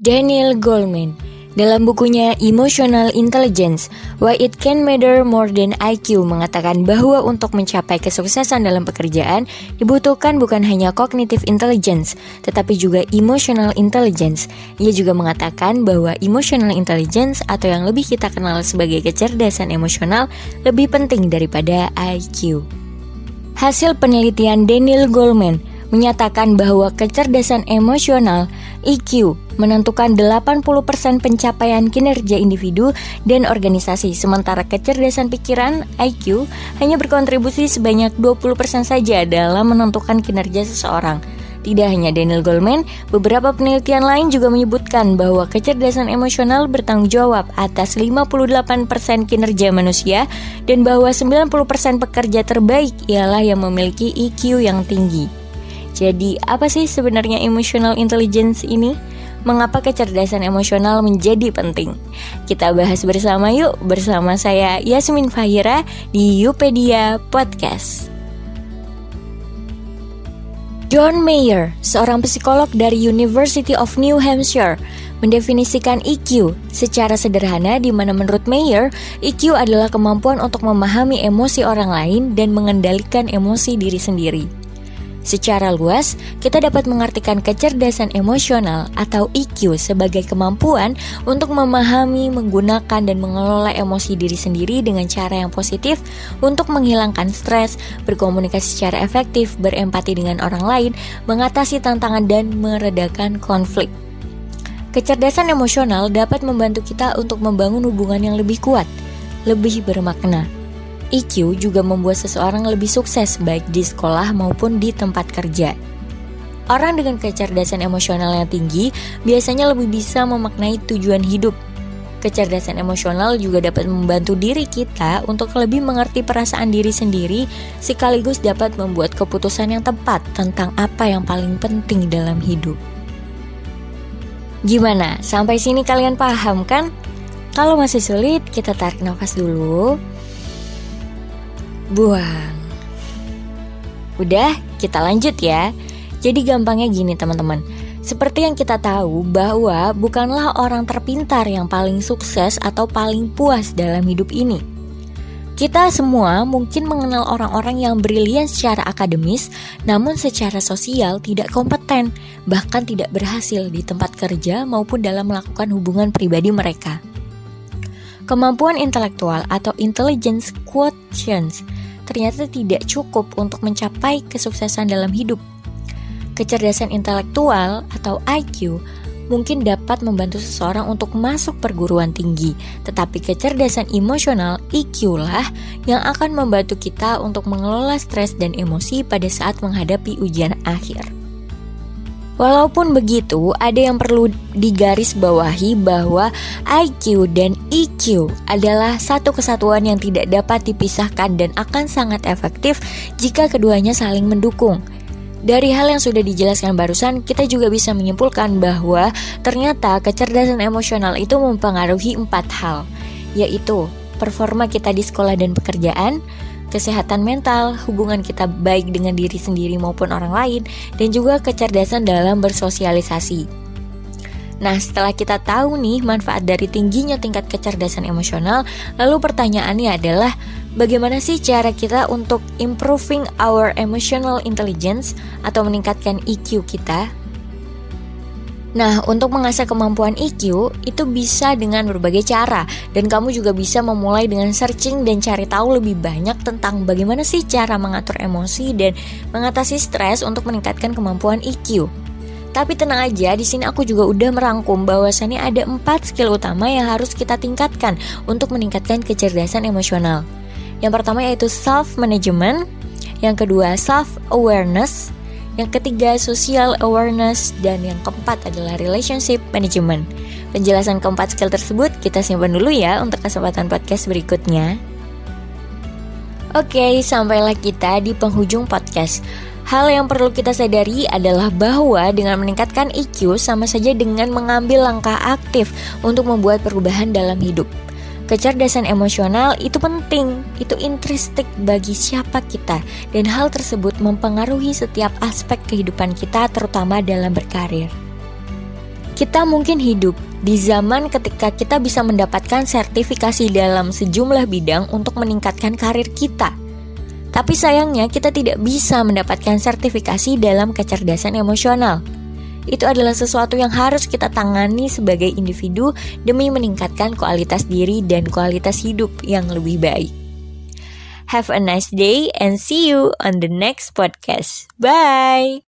Daniel Goleman dalam bukunya Emotional Intelligence, Why It Can Matter More Than IQ mengatakan bahwa untuk mencapai kesuksesan dalam pekerjaan dibutuhkan bukan hanya cognitive intelligence, tetapi juga emotional intelligence. Ia juga mengatakan bahwa emotional intelligence atau yang lebih kita kenal sebagai kecerdasan emosional lebih penting daripada IQ. Hasil penelitian Daniel Goleman menyatakan bahwa kecerdasan emosional EQ menentukan 80% pencapaian kinerja individu dan organisasi, sementara kecerdasan pikiran IQ hanya berkontribusi sebanyak 20% saja dalam menentukan kinerja seseorang. Tidak hanya Daniel Goleman, beberapa penelitian lain juga menyebutkan bahwa kecerdasan emosional bertanggung jawab atas 58% kinerja manusia dan bahwa 90% pekerja terbaik ialah yang memiliki EQ yang tinggi. Jadi, apa sih sebenarnya emotional intelligence ini? Mengapa kecerdasan emosional menjadi penting? Kita bahas bersama yuk bersama saya Yasmin Fahira di Yupedia Podcast. John Mayer, seorang psikolog dari University of New Hampshire, mendefinisikan EQ secara sederhana di mana menurut Mayer, EQ adalah kemampuan untuk memahami emosi orang lain dan mengendalikan emosi diri sendiri. Secara luas, kita dapat mengartikan kecerdasan emosional atau EQ sebagai kemampuan untuk memahami, menggunakan, dan mengelola emosi diri sendiri dengan cara yang positif untuk menghilangkan stres, berkomunikasi secara efektif, berempati dengan orang lain, mengatasi tantangan, dan meredakan konflik. Kecerdasan emosional dapat membantu kita untuk membangun hubungan yang lebih kuat, lebih bermakna EQ juga membuat seseorang lebih sukses baik di sekolah maupun di tempat kerja. Orang dengan kecerdasan emosional yang tinggi biasanya lebih bisa memaknai tujuan hidup. Kecerdasan emosional juga dapat membantu diri kita untuk lebih mengerti perasaan diri sendiri, sekaligus dapat membuat keputusan yang tepat tentang apa yang paling penting dalam hidup. Gimana? Sampai sini kalian paham kan? Kalau masih sulit, kita tarik nafas dulu buang. Udah, kita lanjut ya. Jadi gampangnya gini teman-teman. Seperti yang kita tahu bahwa bukanlah orang terpintar yang paling sukses atau paling puas dalam hidup ini. Kita semua mungkin mengenal orang-orang yang brilian secara akademis, namun secara sosial tidak kompeten, bahkan tidak berhasil di tempat kerja maupun dalam melakukan hubungan pribadi mereka. Kemampuan intelektual atau intelligence quotients ternyata tidak cukup untuk mencapai kesuksesan dalam hidup. Kecerdasan intelektual atau IQ mungkin dapat membantu seseorang untuk masuk perguruan tinggi, tetapi kecerdasan emosional EQ lah yang akan membantu kita untuk mengelola stres dan emosi pada saat menghadapi ujian akhir. Walaupun begitu, ada yang perlu digarisbawahi bahwa IQ dan EQ adalah satu kesatuan yang tidak dapat dipisahkan dan akan sangat efektif jika keduanya saling mendukung. Dari hal yang sudah dijelaskan barusan, kita juga bisa menyimpulkan bahwa ternyata kecerdasan emosional itu mempengaruhi empat hal, yaitu performa kita di sekolah dan pekerjaan, kesehatan mental, hubungan kita baik dengan diri sendiri maupun orang lain, dan juga kecerdasan dalam bersosialisasi. Nah, setelah kita tahu nih manfaat dari tingginya tingkat kecerdasan emosional, lalu pertanyaannya adalah bagaimana sih cara kita untuk improving our emotional intelligence atau meningkatkan EQ kita? Nah, untuk mengasah kemampuan EQ itu bisa dengan berbagai cara dan kamu juga bisa memulai dengan searching dan cari tahu lebih banyak tentang bagaimana sih cara mengatur emosi dan mengatasi stres untuk meningkatkan kemampuan EQ. Tapi tenang aja, di sini aku juga udah merangkum bahwasannya ada empat skill utama yang harus kita tingkatkan untuk meningkatkan kecerdasan emosional. Yang pertama yaitu self management, yang kedua self awareness, yang ketiga social awareness, dan yang keempat adalah relationship management. Penjelasan keempat skill tersebut kita simpan dulu ya untuk kesempatan podcast berikutnya. Oke, sampailah kita di penghujung podcast. Hal yang perlu kita sadari adalah bahwa dengan meningkatkan EQ sama saja dengan mengambil langkah aktif untuk membuat perubahan dalam hidup. Kecerdasan emosional itu penting, itu intristik bagi siapa kita, dan hal tersebut mempengaruhi setiap aspek kehidupan kita, terutama dalam berkarir. Kita mungkin hidup di zaman ketika kita bisa mendapatkan sertifikasi dalam sejumlah bidang untuk meningkatkan karir kita. Tapi sayangnya kita tidak bisa mendapatkan sertifikasi dalam kecerdasan emosional. Itu adalah sesuatu yang harus kita tangani sebagai individu demi meningkatkan kualitas diri dan kualitas hidup yang lebih baik. Have a nice day and see you on the next podcast. Bye.